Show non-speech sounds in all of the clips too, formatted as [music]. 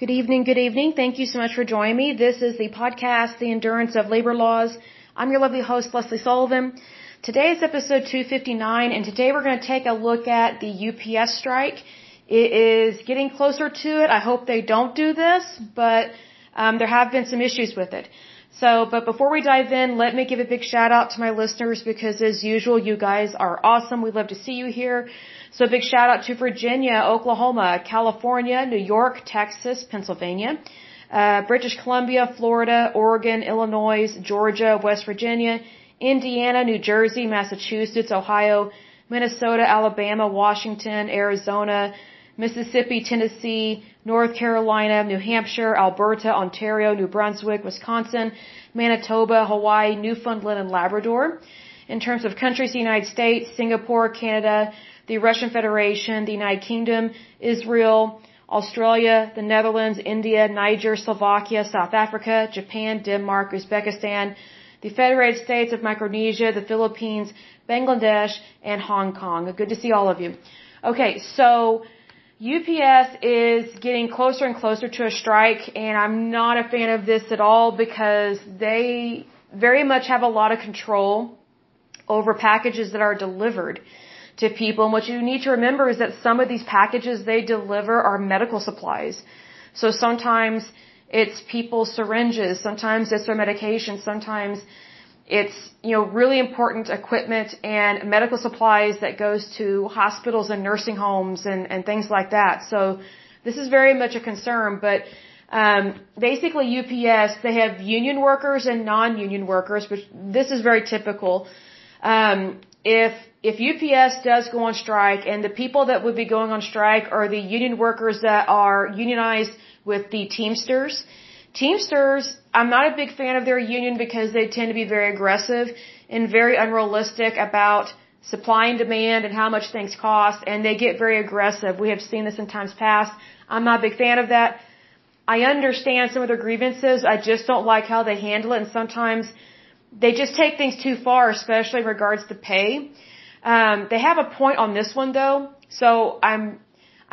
Good evening, good evening. Thank you so much for joining me. This is the podcast, The Endurance of Labor Laws. I'm your lovely host, Lesley Sullivan. Today is episode 259, and today we're going to take a look at the UPS strike. It is getting closer to it. I hope they don't do this, but um, there have been some issues with it. So, but before we dive in, let me give a big shout out to my listeners because as usual, you guys are awesome. We love to see you here. So big shout out to Virginia, Oklahoma, California, New York, Texas, Pennsylvania, uh, British Columbia, Florida, Oregon, Illinois, Georgia, West Virginia, Indiana, New Jersey, Massachusetts, Ohio, Minnesota, Alabama, Washington, Arizona, Mississippi, Tennessee, North Carolina, New Hampshire, Alberta, Ontario, New Brunswick, Wisconsin, Manitoba, Hawaii, Newfoundland, and Labrador. In terms of countries, the United States, Singapore, Canada, the Russian Federation, the United Kingdom, Israel, Australia, the Netherlands, India, Niger, Slovakia, South Africa, Japan, Denmark, Uzbekistan, the Federated States of Micronesia, the Philippines, Bangladesh, and Hong Kong. Good to see all of you. Okay, so UPS is getting closer and closer to a strike, and I'm not a fan of this at all because they very much have a lot of control over packages that are delivered to people. And what you need to remember is that some of these packages they deliver are medical supplies. So sometimes it's people's syringes, sometimes it's their medication, sometimes it's, you know, really important equipment and medical supplies that goes to hospitals and nursing homes and, and things like that. So this is very much a concern, but um, basically UPS, they have union workers and non-union workers, but this is very typical. Um, if if UPS does go on strike and the people that would be going on strike are the union workers that are unionized with the Teamsters, Teamsters, I'm not a big fan of their union because they tend to be very aggressive and very unrealistic about supply and demand and how much things cost, and they get very aggressive. We have seen this in times past. I'm not a big fan of that. I understand some of their grievances. I just don't like how they handle it, and sometimes they just take things too far, especially in regards to pay. Um, they have a point on this one though, so I'm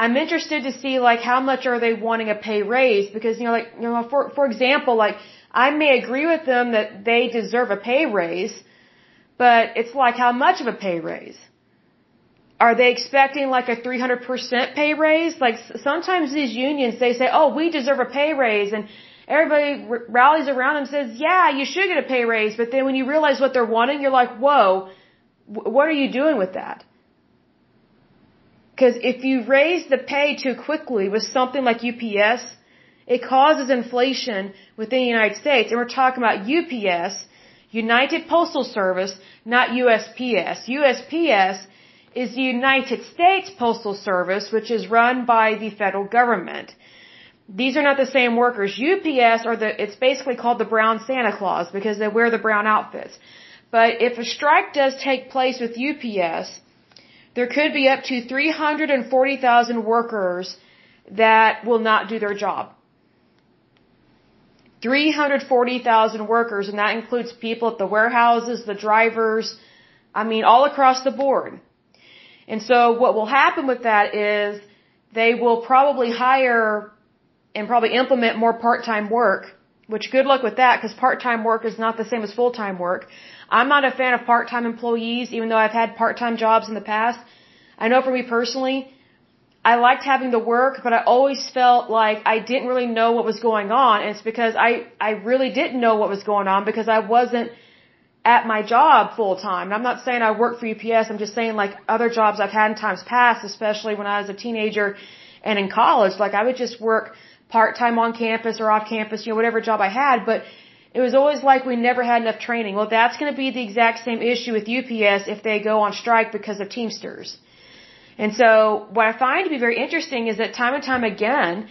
I'm interested to see like how much are they wanting a pay raise because you know like you know for for example like I may agree with them that they deserve a pay raise, but it's like how much of a pay raise? Are they expecting like a 300% pay raise? Like sometimes these unions they say, "Oh, we deserve a pay raise," and everybody r- rallies around them and says, "Yeah, you should get a pay raise." But then when you realize what they're wanting, you're like, "Whoa, what are you doing with that?" Because if you raise the pay too quickly with something like UPS, it causes inflation within the United States. And we're talking about UPS, United Postal Service, not USPS. USPS is the United States Postal Service, which is run by the federal government. These are not the same workers. UPS are the, it's basically called the brown Santa Claus because they wear the brown outfits. But if a strike does take place with UPS, there could be up to 340,000 workers that will not do their job. 340,000 workers, and that includes people at the warehouses, the drivers, I mean, all across the board. And so what will happen with that is they will probably hire and probably implement more part-time work, which good luck with that because part-time work is not the same as full-time work. I'm not a fan of part-time employees, even though I've had part-time jobs in the past. I know for me personally, I liked having the work, but I always felt like I didn't really know what was going on. And it's because I, I really didn't know what was going on because I wasn't at my job full time. And I'm not saying I work for UPS. I'm just saying like other jobs I've had in times past, especially when I was a teenager and in college, like I would just work part time on campus or off campus, you know, whatever job I had. But it was always like we never had enough training. Well, that's going to be the exact same issue with UPS if they go on strike because of Teamsters. And so what I find to be very interesting is that time and time again,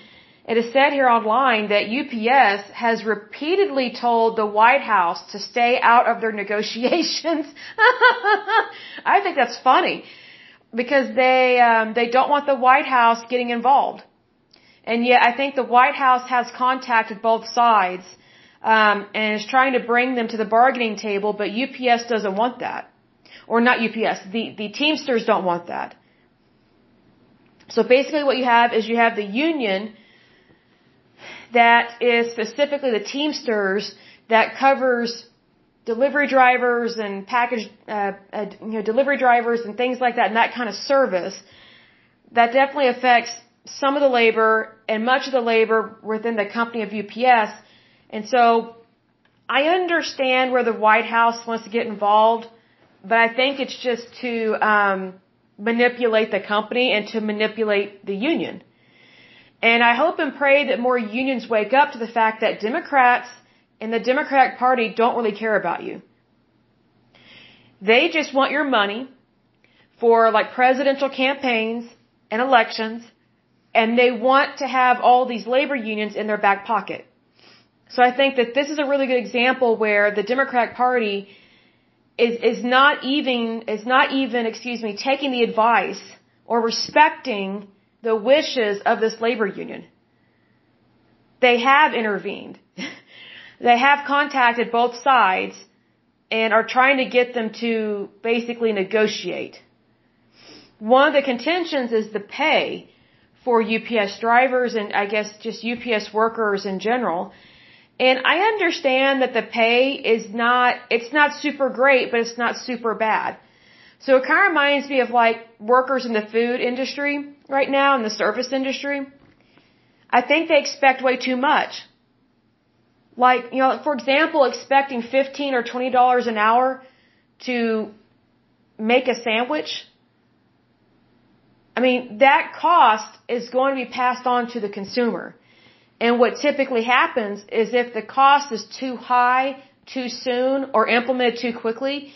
it is said here online that UPS has repeatedly told the White House to stay out of their [laughs] negotiations. I think that's funny because they um, they don't want the White House getting involved, and yet I think the White House has contacted both sides um, and is trying to bring them to the bargaining table, but UPS doesn't want that, or not UPS. The the Teamsters don't want that. So basically, what you have is you have the union that is specifically the Teamsters that covers delivery drivers and package, uh, uh, you know, delivery drivers and things like that, and that kind of service, that definitely affects some of the labor and much of the labor within the company of UPS. And so I understand where the White House wants to get involved, but I think it's just to um, manipulate the company and to manipulate the union. And I hope and pray that more unions wake up to the fact that Democrats and the Democratic Party don't really care about you. They just want your money for like presidential campaigns and elections, and they want to have all these labor unions in their back pocket. So I think that this is a really good example where the Democratic Party is, is not even, is not even, excuse me, taking the advice or respecting the wishes of this labor union. They have intervened. [laughs] they have contacted both sides and are trying to get them to basically negotiate. One of the contentions is the pay for UPS drivers and I guess just UPS workers in general. And I understand that the pay is not, it's not super great, but it's not super bad. So it kind of reminds me of like workers in the food industry right now, in the service industry. I think they expect way too much. Like, you know, for example, expecting 15 or $20 an hour to make a sandwich. I mean, that cost is going to be passed on to the consumer. And what typically happens is if the cost is too high, too soon, or implemented too quickly,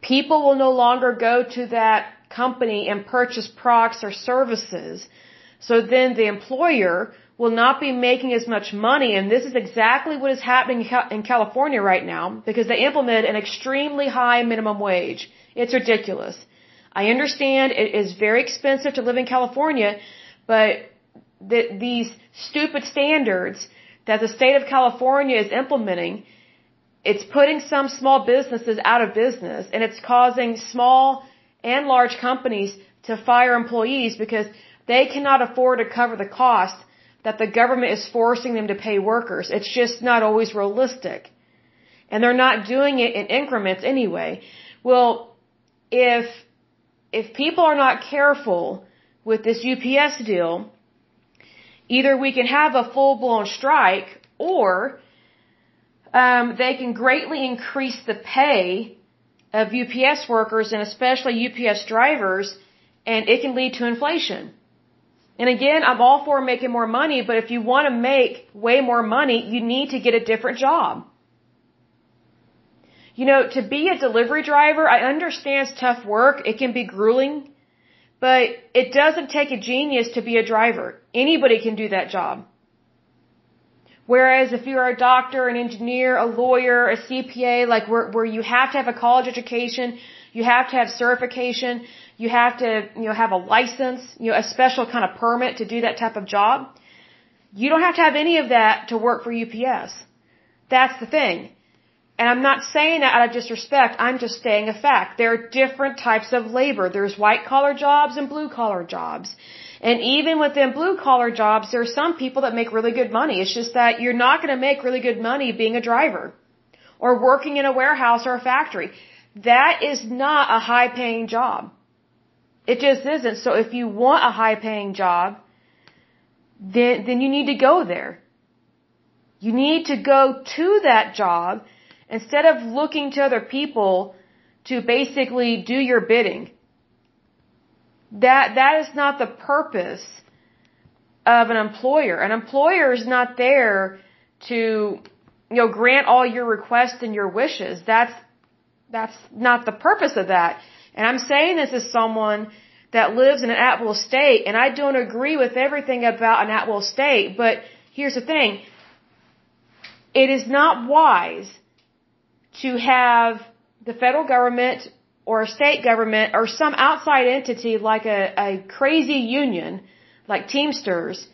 people will no longer go to that company and purchase products or services. So then the employer will not be making as much money. And this is exactly what is happening in California right now because they implemented an extremely high minimum wage. It's ridiculous. I understand it is very expensive to live in California, but the, these stupid standards that the state of California is implementing it's putting some small businesses out of business and it's causing small and large companies to fire employees because they cannot afford to cover the cost that the government is forcing them to pay workers. It's just not always realistic. And they're not doing it in increments anyway. Well, if, if people are not careful with this UPS deal, either we can have a full blown strike or um, they can greatly increase the pay of UPS workers and especially UPS drivers, and it can lead to inflation. And again, I'm all for making more money, but if you want to make way more money, you need to get a different job. You know, to be a delivery driver, I understand it's tough work. It can be grueling, but it doesn't take a genius to be a driver. Anybody can do that job. Whereas if you're a doctor, an engineer, a lawyer, a CPA, like where, where you have to have a college education, you have to have certification, you have to, you know, have a license, you know, a special kind of permit to do that type of job. You don't have to have any of that to work for UPS. That's the thing. And I'm not saying that out of disrespect. I'm just stating a fact. There are different types of labor. There's white collar jobs and blue collar jobs. And even within blue collar jobs, there are some people that make really good money. It's just that you're not going to make really good money being a driver or working in a warehouse or a factory. That is not a high paying job. It just isn't. So if you want a high paying job, then, then you need to go there. You need to go to that job instead of looking to other people to basically do your bidding. That, that is not the purpose of an employer. An employer is not there to, you know, grant all your requests and your wishes. That's, that's not the purpose of that. And I'm saying this as someone that lives in an at-will state, and I don't agree with everything about an at-will state, but here's the thing. It is not wise to have the federal government or a state government or some outside entity like a, a crazy union like Teamsters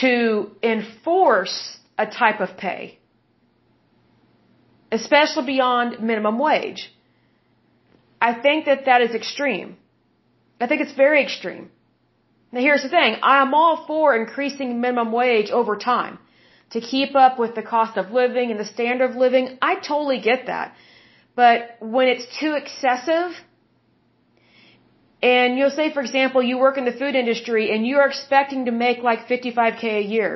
to enforce a type of pay, especially beyond minimum wage. I think that that is extreme. I think it's very extreme. Now here's the thing, I'm all for increasing minimum wage over time to keep up with the cost of living and the standard of living. I totally get that. But when it's too excessive, and you'll say, for example, you work in the food industry and you're expecting to make like 55k a year.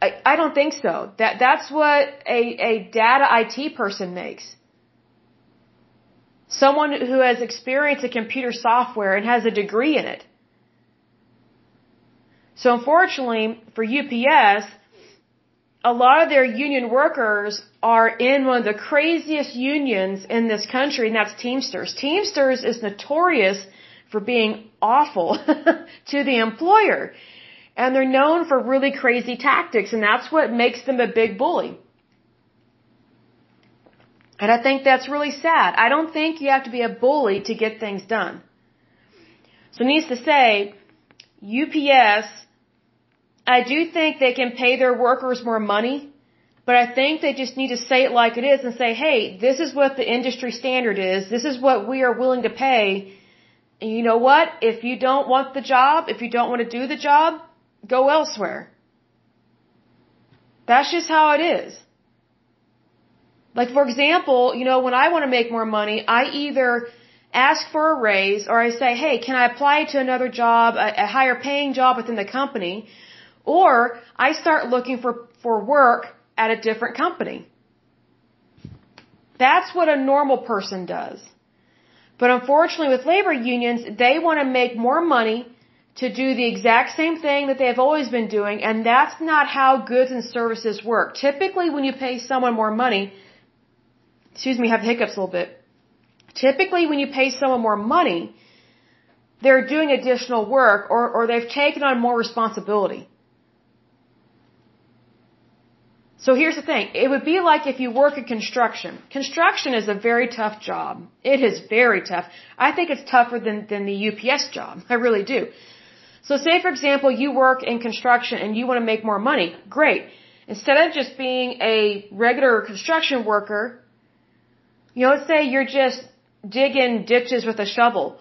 I, I don't think so. That, that's what a, a data IT person makes. Someone who has experience in computer software and has a degree in it. So unfortunately for UPS, a lot of their union workers are in one of the craziest unions in this country, and that's Teamsters. Teamsters is notorious for being awful [laughs] to the employer. And they're known for really crazy tactics, and that's what makes them a big bully. And I think that's really sad. I don't think you have to be a bully to get things done. So needs to say, UPS I do think they can pay their workers more money, but I think they just need to say it like it is and say, hey, this is what the industry standard is. This is what we are willing to pay. And you know what? If you don't want the job, if you don't want to do the job, go elsewhere. That's just how it is. Like, for example, you know, when I want to make more money, I either ask for a raise or I say, hey, can I apply to another job, a, a higher paying job within the company? Or I start looking for, for work at a different company. That's what a normal person does. But unfortunately with labor unions, they want to make more money to do the exact same thing that they've always been doing, and that's not how goods and services work. Typically when you pay someone more money, excuse me, have hiccups a little bit. Typically when you pay someone more money, they're doing additional work or, or they've taken on more responsibility. So here's the thing. It would be like if you work in construction. Construction is a very tough job. It is very tough. I think it's tougher than, than the UPS job. I really do. So say for example you work in construction and you want to make more money. Great. Instead of just being a regular construction worker, you know, let's say you're just digging ditches with a shovel.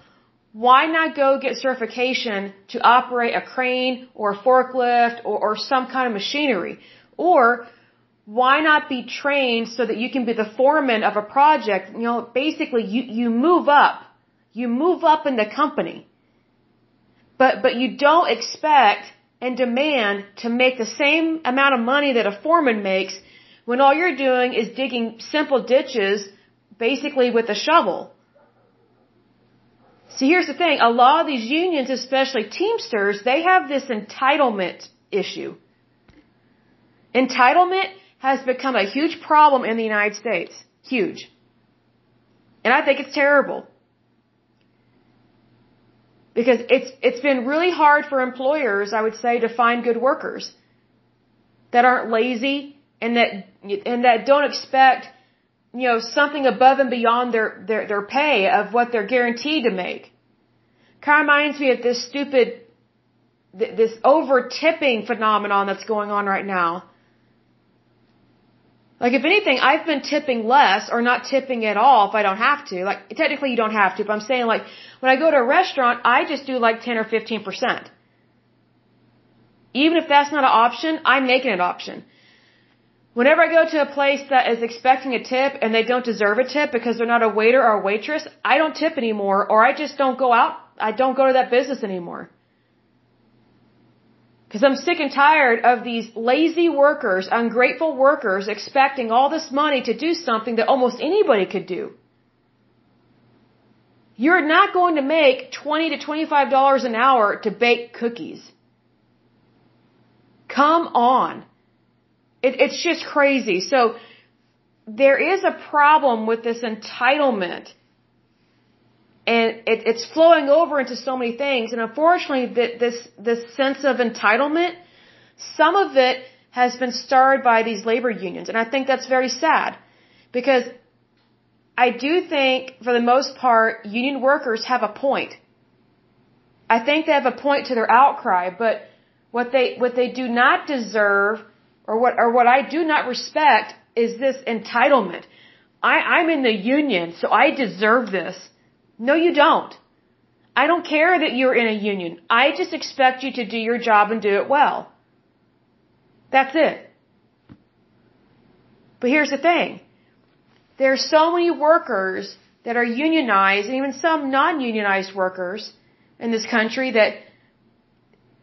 Why not go get certification to operate a crane or a forklift or, or some kind of machinery? Or why not be trained so that you can be the foreman of a project? You know, basically you, you move up. You move up in the company. But, but you don't expect and demand to make the same amount of money that a foreman makes when all you're doing is digging simple ditches basically with a shovel. See, here's the thing. A lot of these unions, especially Teamsters, they have this entitlement issue. Entitlement has become a huge problem in the United States. Huge. And I think it's terrible. Because it's, it's been really hard for employers, I would say, to find good workers that aren't lazy and that, and that don't expect, you know, something above and beyond their, their, their pay of what they're guaranteed to make. Kind of reminds me of this stupid, this over tipping phenomenon that's going on right now like if anything, I've been tipping less or not tipping at all if I don't have to. Like technically you don't have to, but I'm saying like when I go to a restaurant, I just do like 10 or 15%. Even if that's not an option, I'm making an option. Whenever I go to a place that is expecting a tip and they don't deserve a tip because they're not a waiter or a waitress, I don't tip anymore or I just don't go out, I don't go to that business anymore. Because I'm sick and tired of these lazy workers, ungrateful workers expecting all this money to do something that almost anybody could do. You're not going to make 20 to $25 an hour to bake cookies. Come on. It, it's just crazy. So there is a problem with this entitlement and it, it's flowing over into so many things. And unfortunately, this this sense of entitlement, some of it has been starred by these labor unions, and I think that's very sad because I do think, for the most part, union workers have a point. I think they have a point to their outcry, but what they what they do not deserve, or what or what I do not respect, is this entitlement. I, I'm in the union, so I deserve this. No, you don't. I don't care that you're in a union. I just expect you to do your job and do it well. That's it. But here's the thing. There are so many workers that are unionized and even some non-unionized workers in this country that,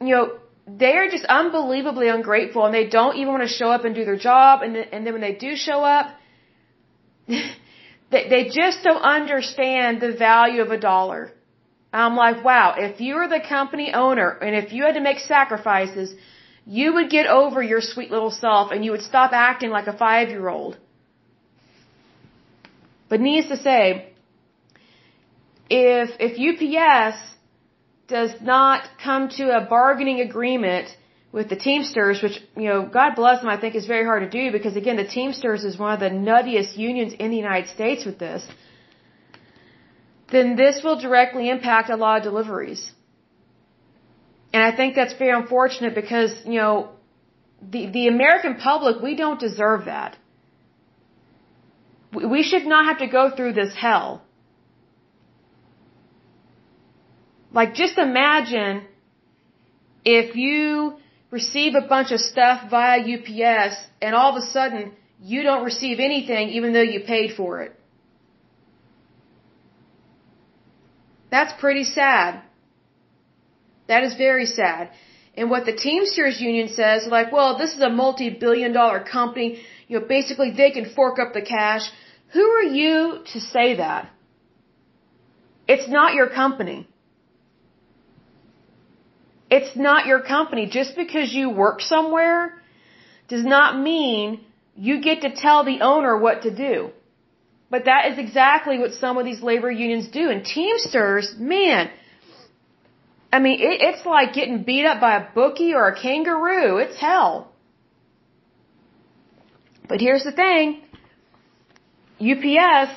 you know, they're just unbelievably ungrateful and they don't even want to show up and do their job. And, and then when they do show up, [laughs] they, they just don't understand the value of a dollar. I'm like, wow, if you were the company owner and if you had to make sacrifices, you would get over your sweet little self and you would stop acting like a five year old. But needless to say, if, if UPS does not come to a bargaining agreement with the Teamsters, which, you know, God bless them, I think is very hard to do because again, the Teamsters is one of the nuttiest unions in the United States with this then this will directly impact a lot of deliveries. And I think that's very unfortunate because, you know, the, the American public, we don't deserve that. We should not have to go through this hell. Like, just imagine if you receive a bunch of stuff via UPS and all of a sudden you don't receive anything even though you paid for it. That's pretty sad. That is very sad. And what the Teamsters Union says, like, well, this is a multi-billion dollar company, you know, basically they can fork up the cash. Who are you to say that? It's not your company. It's not your company. Just because you work somewhere does not mean you get to tell the owner what to do. But that is exactly what some of these labor unions do. And Teamsters, man, I mean, it, it's like getting beat up by a bookie or a kangaroo. It's hell. But here's the thing. UPS,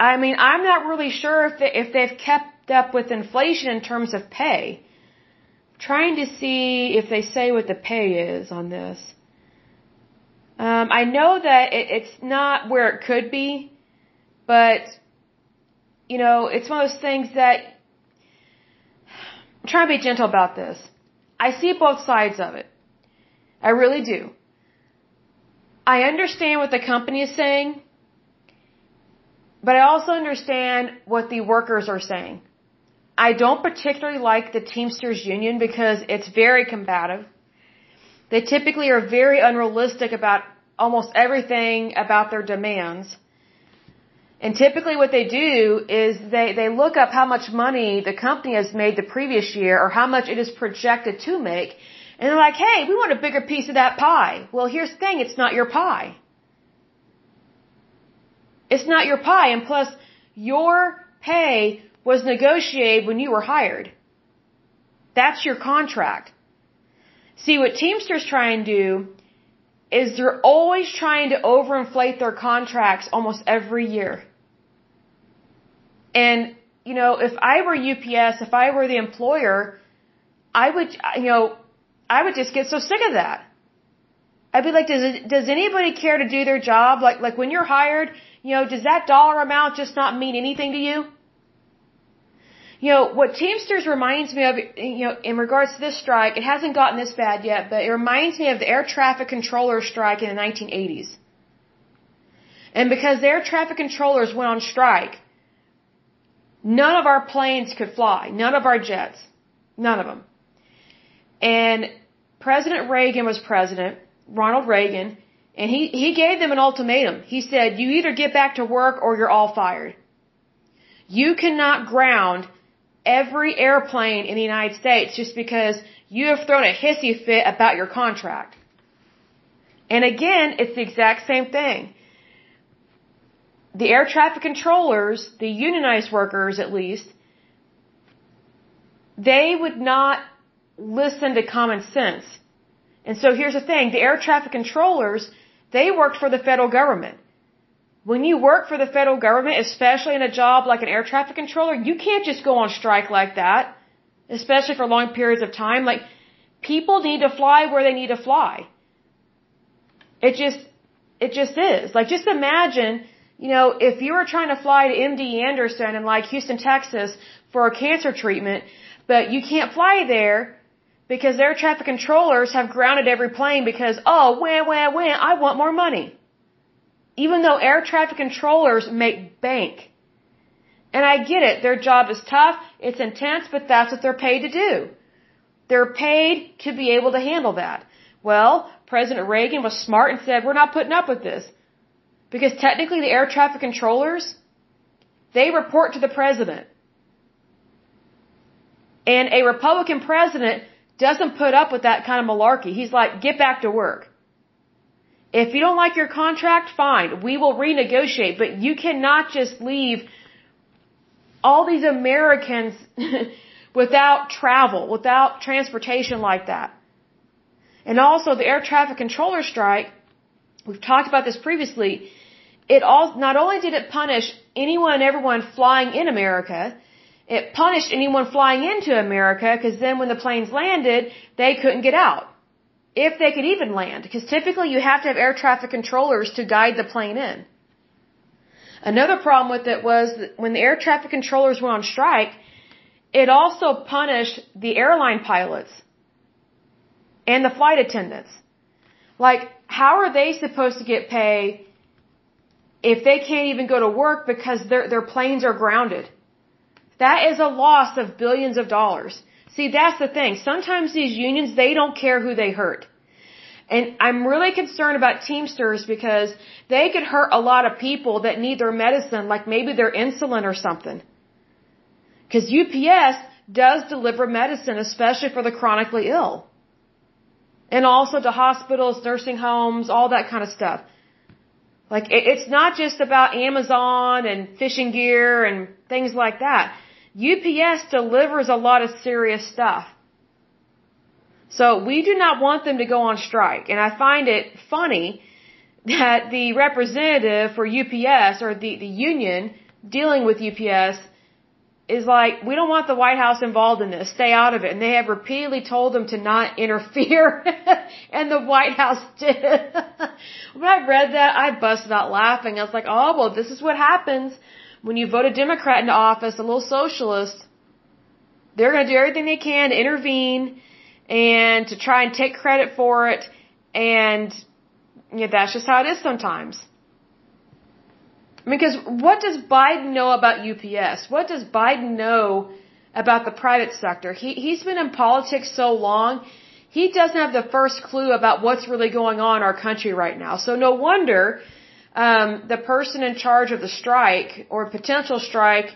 I mean, I'm not really sure if, they, if they've kept up with inflation in terms of pay. Trying to see if they say what the pay is on this. Um, I know that it, it's not where it could be, but you know, it's one of those things that [sighs] I'm trying to be gentle about this. I see both sides of it. I really do. I understand what the company is saying, but I also understand what the workers are saying. I don't particularly like the Teamsters union because it's very combative. They typically are very unrealistic about almost everything about their demands. And typically what they do is they, they look up how much money the company has made the previous year or how much it is projected to make. And they're like, hey, we want a bigger piece of that pie. Well, here's the thing, it's not your pie. It's not your pie. And plus, your pay was negotiated when you were hired. That's your contract. See, what Teamsters try and do is they're always trying to overinflate their contracts almost every year. And, you know, if I were UPS, if I were the employer, I would, you know, I would just get so sick of that. I'd be like, does does anybody care to do their job? Like, like when you're hired, you know, does that dollar amount just not mean anything to you? You know, what Teamsters reminds me of, you know, in regards to this strike, it hasn't gotten this bad yet, but it reminds me of the air traffic controller strike in the 1980s. And because the air traffic controllers went on strike, none of our planes could fly, none of our jets, none of them. And President Reagan was president, Ronald Reagan, and he, he gave them an ultimatum. He said, you either get back to work or you're all fired. You cannot ground every airplane in the United States just because you have thrown a hissy fit about your contract. And again, it's the exact same thing. The air traffic controllers, the unionized workers at least, they would not listen to common sense. And so here's the thing, the air traffic controllers, they worked for the federal government. When you work for the federal government, especially in a job like an air traffic controller, you can't just go on strike like that, especially for long periods of time. Like, people need to fly where they need to fly. It just, it just is. Like, just imagine You know, if you were trying to fly to MD Anderson in like Houston, Texas for a cancer treatment, but you can't fly there because air traffic controllers have grounded every plane because, oh, wah, wah, wah, I want more money. Even though air traffic controllers make bank. And I get it, their job is tough, it's intense, but that's what they're paid to do. They're paid to be able to handle that. Well, President Reagan was smart and said, we're not putting up with this. Because technically the air traffic controllers, they report to the president. And a Republican president doesn't put up with that kind of malarkey. He's like, get back to work. If you don't like your contract, fine. We will renegotiate, but you cannot just leave all these Americans [laughs] without travel, without transportation like that. And also the air traffic controller strike, we've talked about this previously, it all, not only did it punish anyone and everyone flying in America, it punished anyone flying into America because then when the planes landed, they couldn't get out. If they could even land. Because typically you have to have air traffic controllers to guide the plane in. Another problem with it was that when the air traffic controllers went on strike, it also punished the airline pilots and the flight attendants. Like, how are they supposed to get pay if they can't even go to work because their, their planes are grounded? That is a loss of billions of dollars. See, that's the thing. Sometimes these unions, they don't care who they hurt. And I'm really concerned about Teamsters because they could hurt a lot of people that need their medicine, like maybe their insulin or something. Because UPS does deliver medicine, especially for the chronically ill. And also to hospitals, nursing homes, all that kind of stuff. Like, it's not just about Amazon and fishing gear and things like that. UPS delivers a lot of serious stuff. So we do not want them to go on strike. And I find it funny that the representative for UPS or the, the union dealing with UPS is like, we don't want the White House involved in this. Stay out of it. And they have repeatedly told them to not [laughs] interfere. and the White House [laughs] did. when I read that, I busted out laughing. I was like, oh, well, this is what happens when you vote a Democrat into office, a little socialist, they're going to do everything they can to intervene and to try and take credit for it. And you know, that's just how it is sometimes. Because what does Biden know about UPS? What does Biden know about the private sector? He, he's been in politics so long, he doesn't have the first clue about what's really going on in our country right now. So no wonder um, the person in charge of the strike or potential strike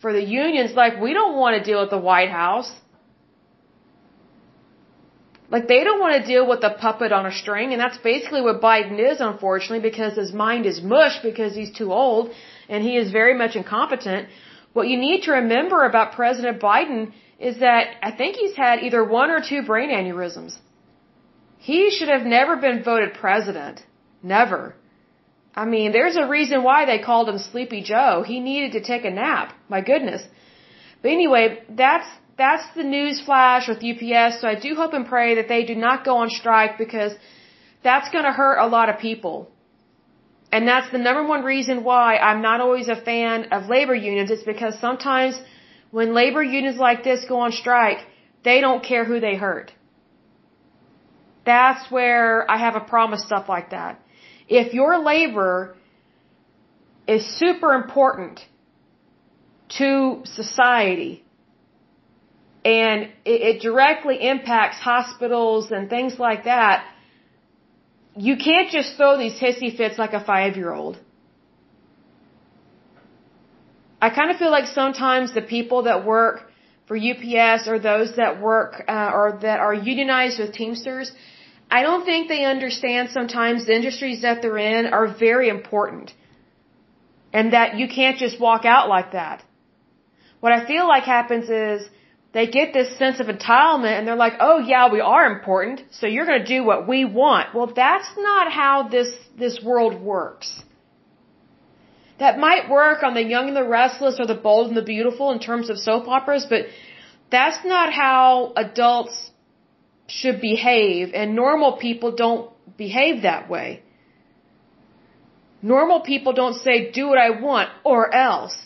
for the unions, like, we don't want to deal with the White House. Like, they don't want to deal with a puppet on a string, and that's basically what Biden is, unfortunately, because his mind is mush because he's too old and he is very much incompetent. What you need to remember about President Biden is that I think he's had either one or two brain aneurysms. He should have never been voted president. Never. I mean, there's a reason why they called him Sleepy Joe. He needed to take a nap. My goodness. But anyway, that's that's the news flash with UPS. So I do hope and pray that they do not go on strike because that's going to hurt a lot of people. And that's the number one reason why I'm not always a fan of labor unions. It's because sometimes when labor unions like this go on strike, they don't care who they hurt. That's where I have a problem with stuff like that. If your labor is super important to society and it, it directly impacts hospitals and things like that, you can't just throw these hissy fits like a five year old. I kind of feel like sometimes the people that work for UPS or those that work uh, or that are unionized with Teamsters, I don't think they understand sometimes the industries that they're in are very important. And that you can't just walk out like that. What I feel like happens is they get this sense of entitlement and they're like, oh yeah, we are important, so you're gonna do what we want. Well, that's not how this, this world works. That might work on the young and the restless or the bold and the beautiful in terms of soap operas, but that's not how adults should behave, and normal people don't behave that way. Normal people don't say, do what I want or else.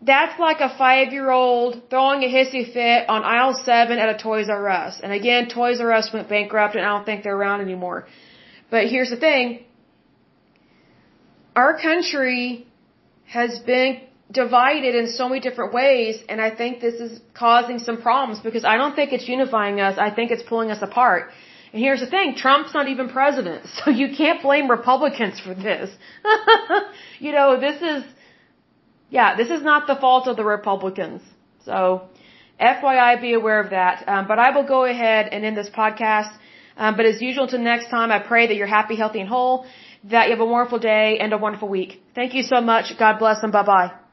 That's like a five year old throwing a hissy fit on aisle seven at a Toys R Us. And again, Toys R Us went bankrupt and I don't think they're around anymore. But here's the thing. Our country has been divided in so many different ways and I think this is causing some problems because I don't think it's unifying us. I think it's pulling us apart. And here's the thing, Trump's not even president, [laughs] so you can't blame Republicans for this. [laughs] you know, this is, yeah, this is not the fault of the Republicans. So, FYI, be aware of that. Um, but I will go ahead and end this podcast. Um, but as usual, until next time, I pray that you're happy, healthy, and whole, that you have a wonderful day and a wonderful week. Thank you so much. God bless and bye bye.